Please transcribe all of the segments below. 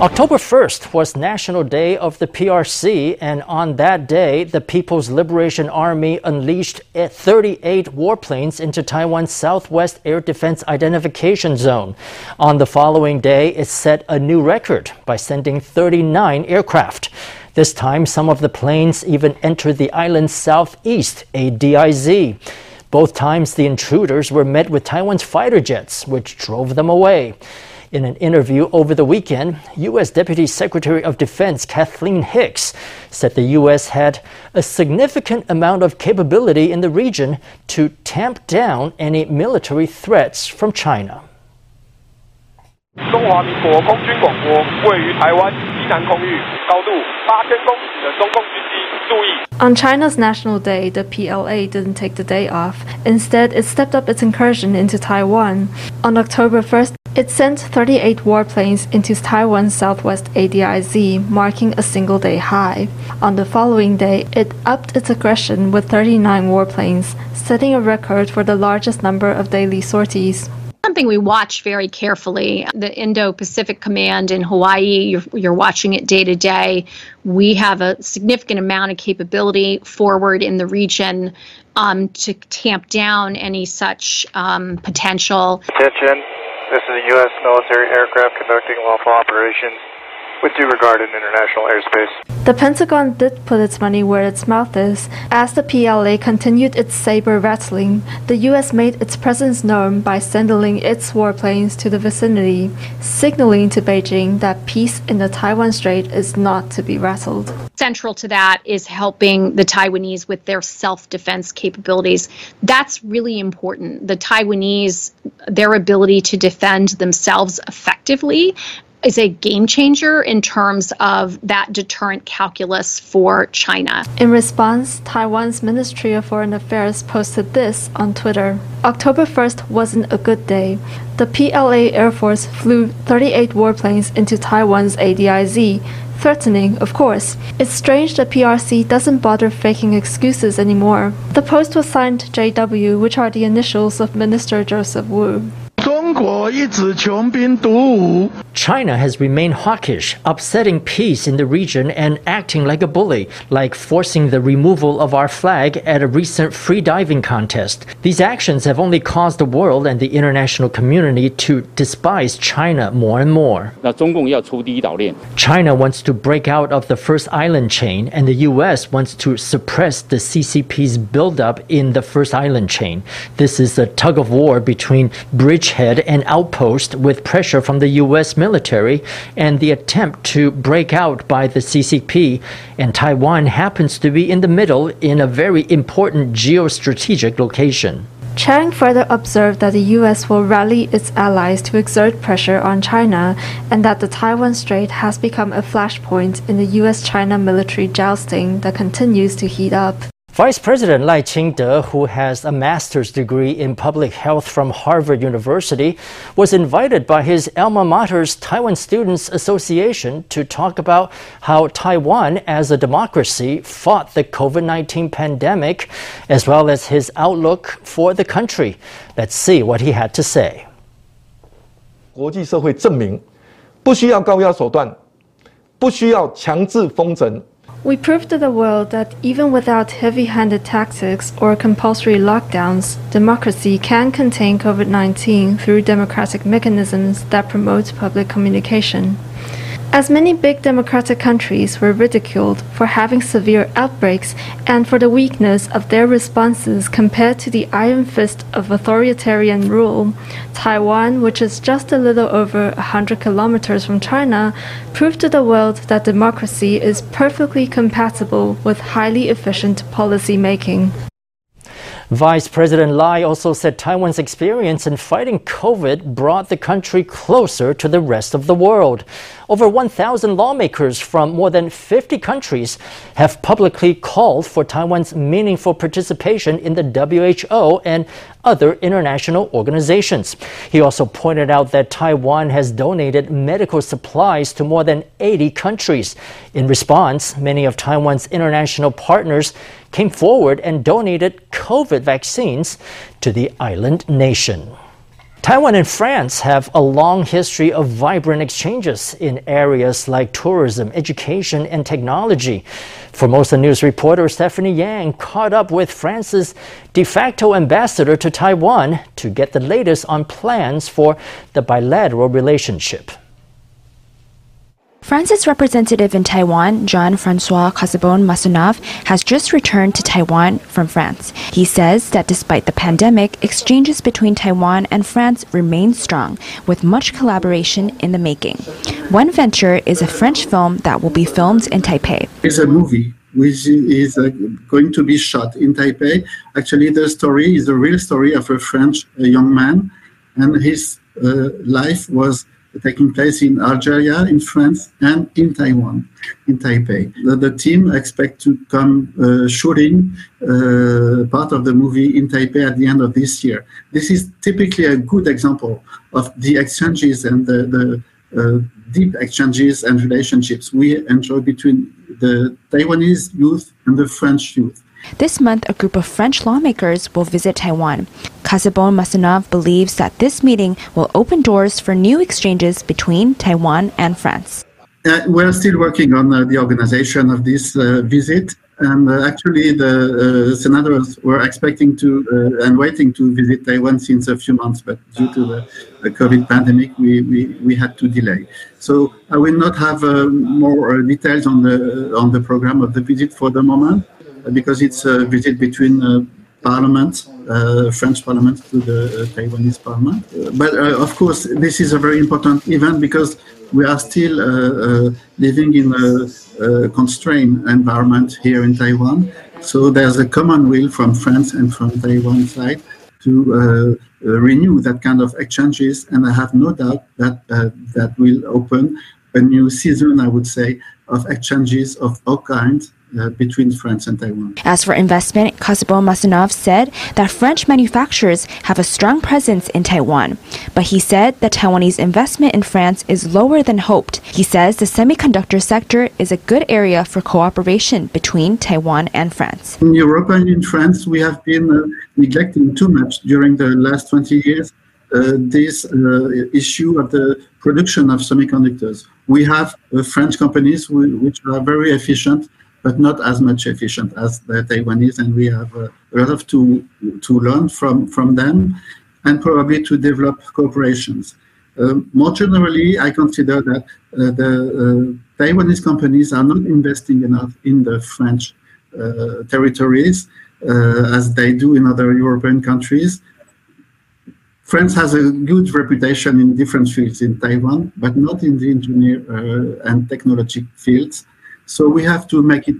October 1st was National Day of the PRC, and on that day, the People's Liberation Army unleashed 38 warplanes into Taiwan's Southwest Air Defense Identification Zone. On the following day, it set a new record by sending 39 aircraft. This time, some of the planes even entered the island's southeast, ADIZ. Both times, the intruders were met with Taiwan's fighter jets, which drove them away. In an interview over the weekend, U.S. Deputy Secretary of Defense Kathleen Hicks said the U.S. had a significant amount of capability in the region to tamp down any military threats from China. 中华民国空军广播位于台湾西南空域，高度八千公尺的中共军机注意。On China's National Day, the PLA didn't take the day off. Instead, it stepped up its incursion into Taiwan. On October 1st, it sent 38 warplanes into Taiwan's southwest ADIZ, marking a single day high. On the following day, it upped its aggression with 39 warplanes, setting a record for the largest number of daily sorties something we watch very carefully. The Indo Pacific Command in Hawaii, you're, you're, watching it day to day. We have a significant amount of capability forward in the region um, to tamp down any such um, potential. Attention, this is a U.S. military aircraft conducting lawful operations with due regard in international airspace. The Pentagon did put its money where its mouth is. As the PLA continued its saber rattling, the U.S. made its presence known by sending its warplanes to the vicinity, signaling to Beijing that peace in the Taiwan Strait is not to be rattled. Central to that is helping the Taiwanese with their self defense capabilities. That's really important. The Taiwanese, their ability to defend themselves effectively is a game changer in terms of that deterrent calculus for China. In response, Taiwan's Ministry of Foreign Affairs posted this on Twitter. October 1st wasn't a good day. The PLA Air Force flew 38 warplanes into Taiwan's ADIZ, threatening, of course. It's strange that PRC doesn't bother faking excuses anymore. The post was signed JW, which are the initials of Minister Joseph Wu. China has remained hawkish, upsetting peace in the region and acting like a bully, like forcing the removal of our flag at a recent free diving contest. These actions have only caused the world and the international community to despise China more and more. China wants to break out of the first island chain, and the U.S. wants to suppress the CCP's buildup in the first island chain. This is a tug of war between bridgehead and outpost with pressure from the U.S. military and the attempt to break out by the CCP. And Taiwan happens to be in the middle in a very important geostrategic location. Chang further observed that the U.S. will rally its allies to exert pressure on China and that the Taiwan Strait has become a flashpoint in the U.S. China military jousting that continues to heat up. Vice President Lai Ching-te, who has a master's degree in public health from Harvard University, was invited by his alma mater's Taiwan Students Association to talk about how Taiwan as a democracy fought the COVID-19 pandemic, as well as his outlook for the country. Let's see what he had to say. 国际社会证明，不需要高压手段，不需要强制封城。 We proved to the world that even without heavy handed tactics or compulsory lockdowns, democracy can contain COVID 19 through democratic mechanisms that promote public communication. As many big democratic countries were ridiculed for having severe outbreaks and for the weakness of their responses compared to the iron fist of authoritarian rule, Taiwan, which is just a little over 100 kilometers from China, proved to the world that democracy is perfectly compatible with highly efficient policy making. Vice President Lai also said Taiwan's experience in fighting COVID brought the country closer to the rest of the world. Over 1,000 lawmakers from more than 50 countries have publicly called for Taiwan's meaningful participation in the WHO and other international organizations. He also pointed out that Taiwan has donated medical supplies to more than 80 countries. In response, many of Taiwan's international partners came forward and donated COVID vaccines to the island nation. Taiwan and France have a long history of vibrant exchanges in areas like tourism, education, and technology. Formosa News reporter Stephanie Yang caught up with France's de facto ambassador to Taiwan to get the latest on plans for the bilateral relationship. France's representative in Taiwan, Jean-Francois Casabonne-Masonnave, has just returned to Taiwan from France. He says that despite the pandemic, exchanges between Taiwan and France remain strong, with much collaboration in the making. One venture is a French film that will be filmed in Taipei. It's a movie which is uh, going to be shot in Taipei. Actually, the story is a real story of a French young man, and his uh, life was taking place in Algeria, in France, and in Taiwan, in Taipei. The, the team expect to come uh, shooting uh, part of the movie in Taipei at the end of this year. This is typically a good example of the exchanges and the, the uh, deep exchanges and relationships we enjoy between the Taiwanese youth and the French youth. This month, a group of French lawmakers will visit Taiwan. Casabonne-Masonnave believes that this meeting will open doors for new exchanges between Taiwan and France. Uh, we're still working on uh, the organization of this uh, visit. And uh, actually, the uh, senators were expecting to uh, and waiting to visit Taiwan since a few months, but due to the, the COVID pandemic, we, we, we had to delay. So I will not have more details on the on the program of the visit for the moment because it's a visit between uh, Parliament, uh, French Parliament to the uh, Taiwanese Parliament. but of course, this is a very important event because we are still living in a, constrained environment here in Taiwan. So there's a common will from France and from Taiwan side to uh, uh, renew that kind of exchanges, and I have no doubt that uh, that will open a new season, I would say, of exchanges of all kinds uh, between France and Taiwan. As for investment, Casabonne-Masonnave said that French manufacturers have a strong presence in Taiwan. But he said that Taiwanese investment in France is lower than hoped. He says the semiconductor sector is a good area for cooperation between Taiwan and France. In Europe and in France, we have been uh, neglecting too much during the last 20 years uh, this uh, issue of the production of semiconductors. We have uh, French companies which are very efficient but not as much efficient as the Taiwanese, and we have a lot of to to learn from from them, and probably to develop cooperations. Uh, more generally, I consider that uh, the uh, Taiwanese companies are not investing enough in the French uh, territories uh, as they do in other European countries. France has a good reputation in different fields in Taiwan, but not in the engineer uh, and technology fields. So we have to make it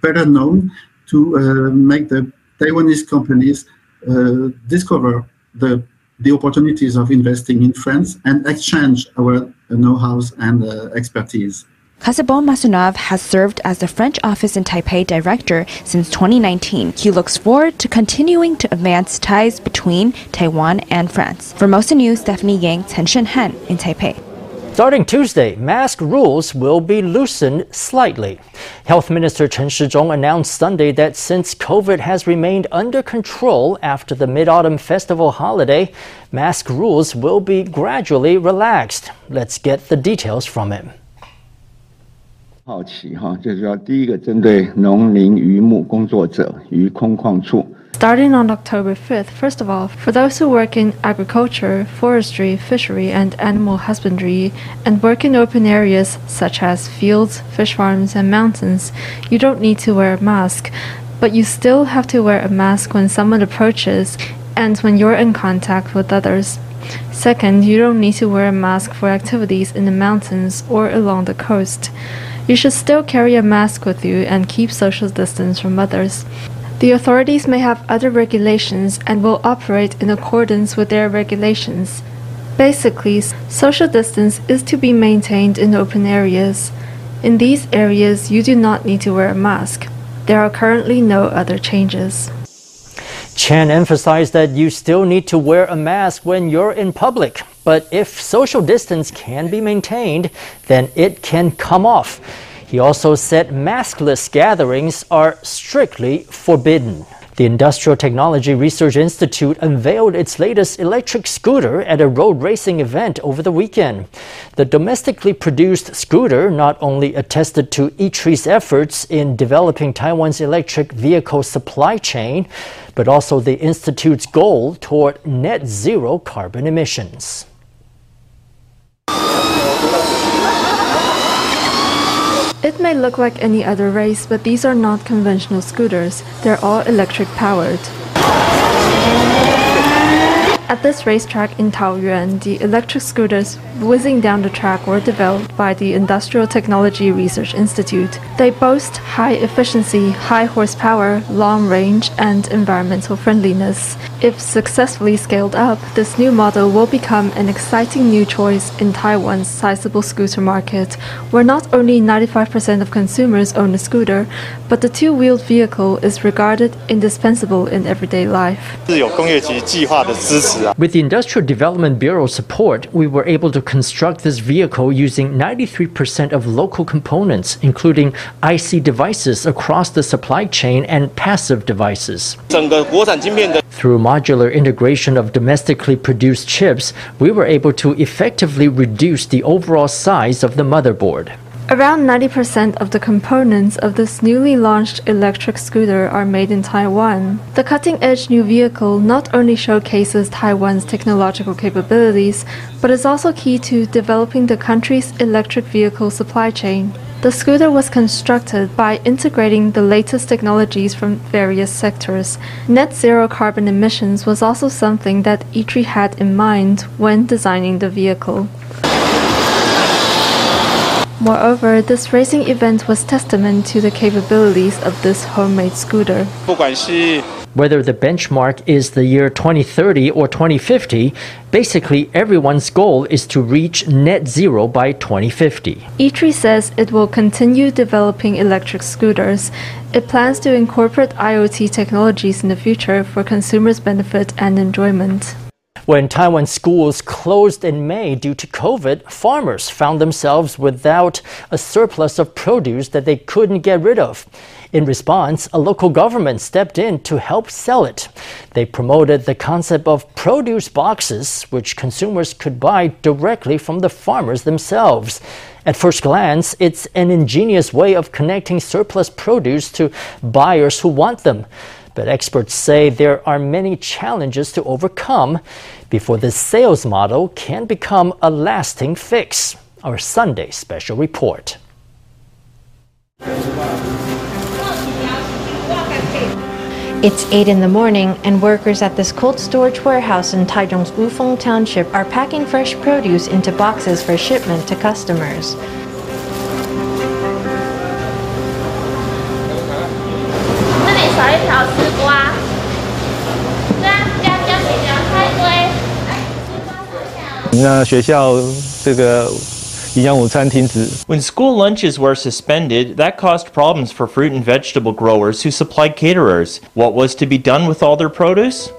better known to uh, make the Taiwanese companies uh, discover the the opportunities of investing in France and exchange our know-hows and uh, expertise. Casabonne-Masonnave has served as the French office in Taipei director since 2019. He looks forward to continuing to advance ties between Taiwan and France. Formosa News, Stephanie Yang, Chen Han in Taipei. Starting Tuesday, mask rules will be loosened slightly. Health Minister Chen Shizhong announced Sunday that since COVID has remained under control after the Mid Autumn Festival holiday, mask rules will be gradually relaxed. Let's get the details from him. 好奇哈，就是说第一个针对农林渔牧工作者与空旷处。 Starting on October 5th, first of all, for those who work in agriculture, forestry, fishery, and animal husbandry, and work in open areas such as fields, fish farms, and mountains, you don't need to wear a mask, but you still have to wear a mask when someone approaches and when you're in contact with others. Second, you don't need to wear a mask for activities in the mountains or along the coast. You should still carry a mask with you and keep social distance from others. The authorities may have other regulations and will operate in accordance with their regulations. Basically, social distance is to be maintained in open areas. In these areas, you do not need to wear a mask. There are currently no other changes. Chen emphasized that you still need to wear a mask when you're in public, but if social distance can be maintained, then it can come off. He also said maskless gatherings are strictly forbidden. The Industrial Technology Research Institute unveiled its latest electric scooter at a road racing event over the weekend. The domestically produced scooter not only attested to ITRI's efforts in developing Taiwan's electric vehicle supply chain, but also the Institute's goal toward net zero carbon emissions. It may look like any other race, but these are not conventional scooters. They're all electric powered. At this racetrack in Taoyuan, the electric scooters whizzing down the track were developed by the Industrial Technology Research Institute. They boast high efficiency, high horsepower, long range, and environmental friendliness. If successfully scaled up, this new model will become an exciting new choice in Taiwan's sizable scooter market, where not only 95% of consumers own a scooter, but the two wheeled vehicle is regarded indispensable in everyday life. With the Industrial Development Bureau support, we were able to construct this vehicle using 93% of local components, including IC devices across the supply chain and passive devices. Through modular integration of domestically produced chips, we were able to effectively reduce the overall size of the motherboard. Around 90% of the components of this newly launched electric scooter are made in Taiwan. The cutting edge new vehicle not only showcases Taiwan's technological capabilities, but is also key to developing the country's electric vehicle supply chain. The scooter was constructed by integrating the latest technologies from various sectors. Net zero carbon emissions was also something that ITRI had in mind when designing the vehicle. Moreover, this racing event was testament to the capabilities of this homemade scooter. Whether the benchmark is the year 2030 or 2050, basically everyone's goal is to reach net zero by 2050. ITRI says it will continue developing electric scooters. It plans to incorporate IoT technologies in the future for consumers' benefit and enjoyment. When Taiwan schools closed in May due to COVID, farmers found themselves without a surplus of produce that they couldn't get rid of. In response, a local government stepped in to help sell it. They promoted the concept of produce boxes, which consumers could buy directly from the farmers themselves. At first glance, it's an ingenious way of connecting surplus produce to buyers who want them. But experts say there are many challenges to overcome before this sales model can become a lasting fix. Our Sunday special report. It's 8 in the morning, and workers at this cold storage warehouse in Taichung's Wufeng Township are packing fresh produce into boxes for shipment to customers. When school lunches were suspended, that caused problems for fruit and vegetable growers who supplied caterers. What was to be done with all their produce?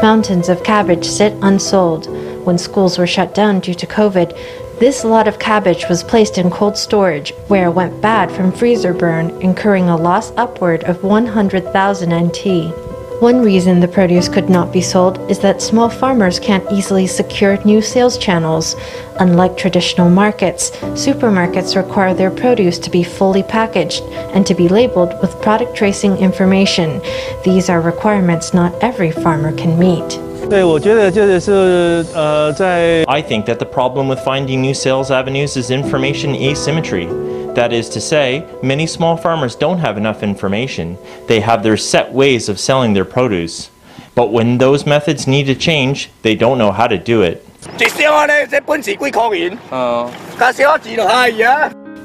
Mountains of cabbage sit unsold. When schools were shut down due to COVID, this lot of cabbage was placed in cold storage, where it went bad from freezer burn, incurring a loss upward of 100,000 NT. One reason the produce could not be sold is that small farmers can't easily secure new sales channels. Unlike traditional markets, supermarkets require their produce to be fully packaged and to be labeled with product tracing information. These are requirements not every farmer can meet. I think that the problem with finding new sales avenues is information asymmetry. That is to say, many small farmers don't have enough information. They have their set ways of selling their produce. But when those methods need to change, they don't know how to do it.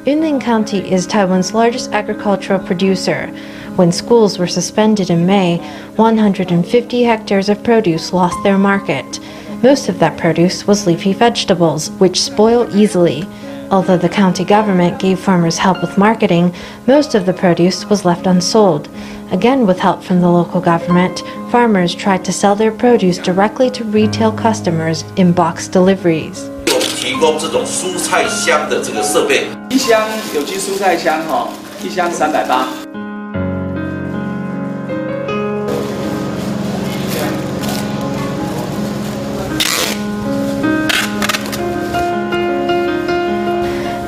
Yunlin County is Taiwan's largest agricultural producer. When schools were suspended in May, 150 hectares of produce lost their market. Most of that produce was leafy vegetables, which spoil easily. Although the county government gave farmers help with marketing, most of the produce was left unsold. Again, with help from the local government, farmers tried to sell their produce directly to retail customers in box deliveries. 提供这种蔬菜箱的这个设备，一箱有机蔬菜箱哈、 一箱三百八。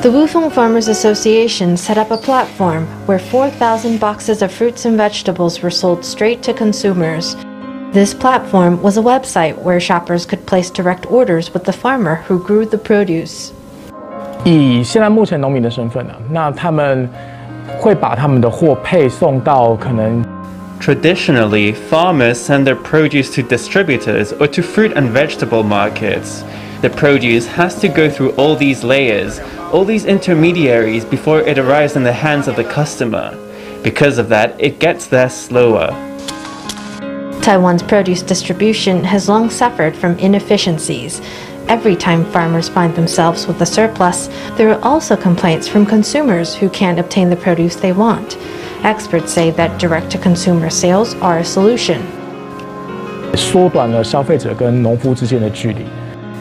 The Wufeng Farmers Association set up a platform where 4,000 boxes of fruits and vegetables were sold straight to consumers. This platform was a website where shoppers could place direct orders with the farmer who grew the produce. 以现在目前农民的身份呢，那他们会把他们的货配送到可能。Traditionally, farmers send their produce to distributors or to fruit and vegetable markets. The produce has to go through all these layers, all these intermediaries before it arrives in the hands of the customer. Because of that, it gets there slower. Taiwan's produce distribution has long suffered from inefficiencies. Every time farmers find themselves with a surplus, there are also complaints from consumers who can't obtain the produce they want. Experts say that direct to consumer sales are a solution. 缩短了消费者跟农夫之间的距离。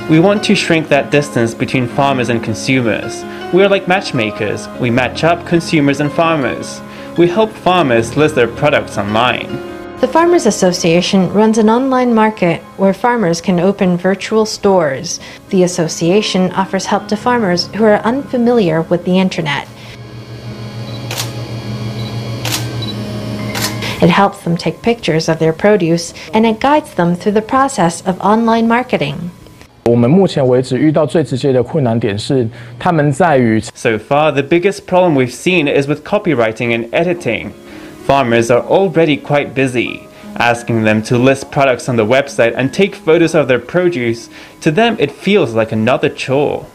We want to shrink that distance between farmers and consumers. We are like matchmakers. We match up consumers and farmers. We help farmers list their products online. The Farmers Association runs an online market where farmers can open virtual stores. The association offers help to farmers who are unfamiliar with the internet. It helps them take pictures of their produce and it guides them through the process of online marketing. 我们目前为止遇到最直接的困难点是，他们在于。So far, the biggest problem we've seen is with copywriting and editing. Farmers are already quite busy. Asking them to list products on the website and take photos of their produce, to them it feels like another chore.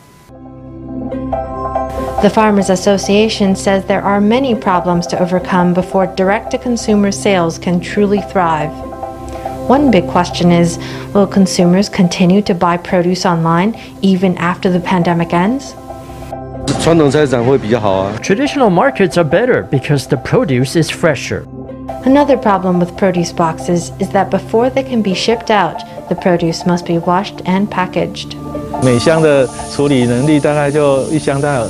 The Farmers Association says there are many problems to overcome before direct to consumer sales can truly thrive. One big question is will consumers continue to buy produce online even after the pandemic ends? Traditional markets are better because the produce is fresher. Another problem with produce boxes is that before they can be shipped out, the produce must be washed and packaged. 每箱的处理能力大概就一箱大概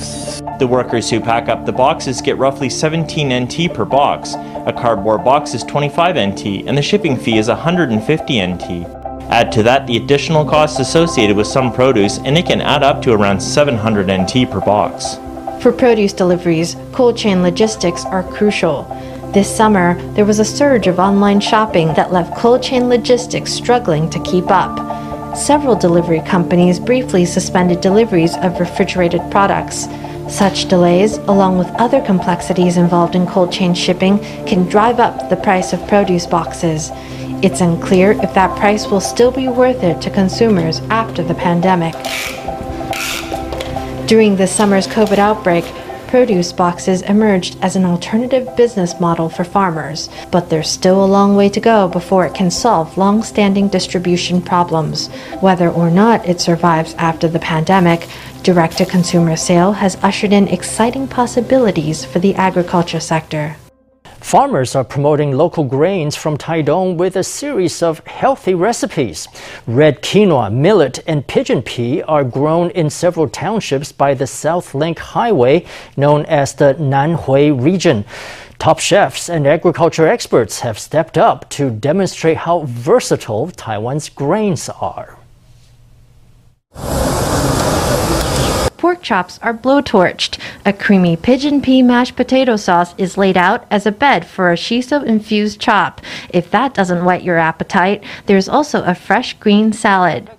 the workers who pack up the boxes get roughly 17 NT per box. A cardboard box is 25 NT, and the shipping fee is 150 NT. Add to that the additional costs associated with some produce, and it can add up to around 700 NT per box. For produce deliveries, cold chain logistics are crucial. This summer, there was a surge of online shopping that left cold chain logistics struggling to keep up. Several delivery companies briefly suspended deliveries of refrigerated products. Such delays, along with other complexities involved in cold chain shipping, can drive up the price of produce boxes. It's unclear if that price will still be worth it to consumers after the pandemic. During this summer's COVID outbreak, produce boxes emerged as an alternative business model for farmers, but there's still a long way to go before it can solve long standing distribution problems. Whether or not it survives after the pandemic, direct to consumer sale has ushered in exciting possibilities for the agriculture sector. Farmers are promoting local grains from Taidong with a series of healthy recipes. Red quinoa, millet, and pigeon pea are grown in several townships by the South Link Highway, known as the Nanhui region. Top chefs and agriculture experts have stepped up to demonstrate how versatile Taiwan's grains are. Pork chops are blowtorched. A creamy pigeon pea mashed potato sauce is laid out as a bed for a shiso infused chop. If that doesn't whet your appetite, there's also a fresh green salad.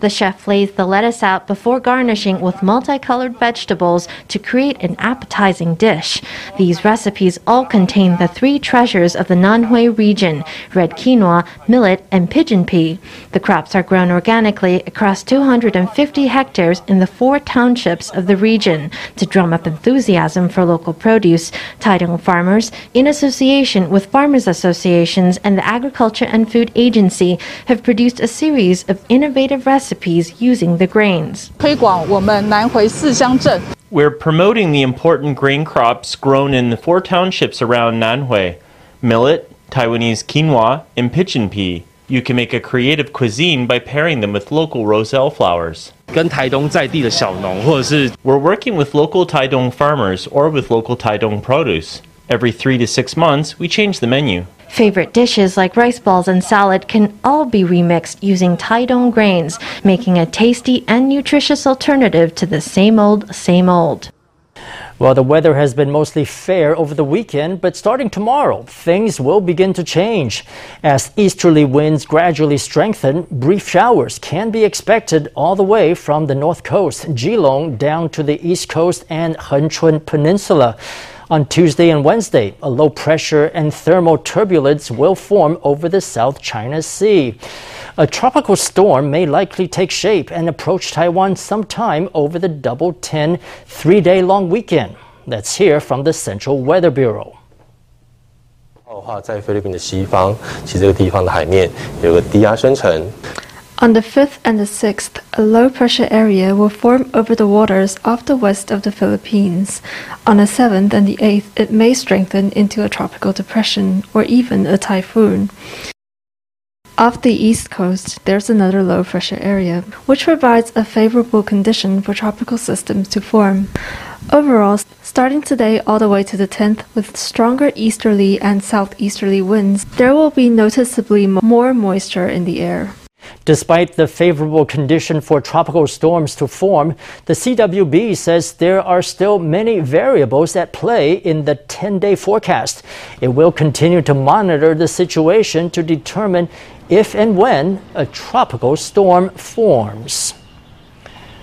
The chef lays the lettuce out before garnishing with multicolored vegetables to create an appetizing dish. These recipes all contain the three treasures of the Nanhui region red quinoa, millet, and pigeon pea. The crops are grown organically organically across 250 hectares in the four townships of the region to drum up enthusiasm for local produce. Taidong farmers, in association with farmers associations and the Agriculture and Food Agency, have produced a series of innovative recipes using the grains. We're promoting the important grain crops grown in the four townships around Nanhui millet, Taiwanese quinoa, and pigeon pea. You can make a creative cuisine by pairing them with local roselle flowers. We're working with local Taidong farmers or with local Taidong produce. Every three to six months, we change the menu. Favorite dishes like rice balls and salad can all be remixed using Taidong grains, making a tasty and nutritious alternative to the same old, same old. Well, the weather has been mostly fair over the weekend, but starting tomorrow, things will begin to change. As easterly winds gradually strengthen, brief showers can be expected all the way from the north coast, Keelung, down to the east coast and Hengchun Peninsula. On Tuesday and Wednesday, a low pressure and thermal turbulence will form over the South China Sea. A tropical storm may likely take shape and approach Taiwan sometime over the double 10 three day long weekend. Let's hear from the Central Weather Bureau. 话在菲律宾的西方，其实这个地方的海面有个低压生成。 On the 5th and the 6th, a low pressure area will form over the waters off the west of the Philippines. On the 7th and the 8th, it may strengthen into a tropical depression or even a typhoon. Off the east coast, there's another low pressure area, which provides a favorable condition for tropical systems to form. Overall, starting today all the way to the 10th, with stronger easterly and southeasterly winds, there will be noticeably more moisture in the air. Despite the favorable condition for tropical storms to form, the CWB says there are still many variables at play in the 10 day forecast. It will continue to monitor the situation to determine if and when a tropical storm forms.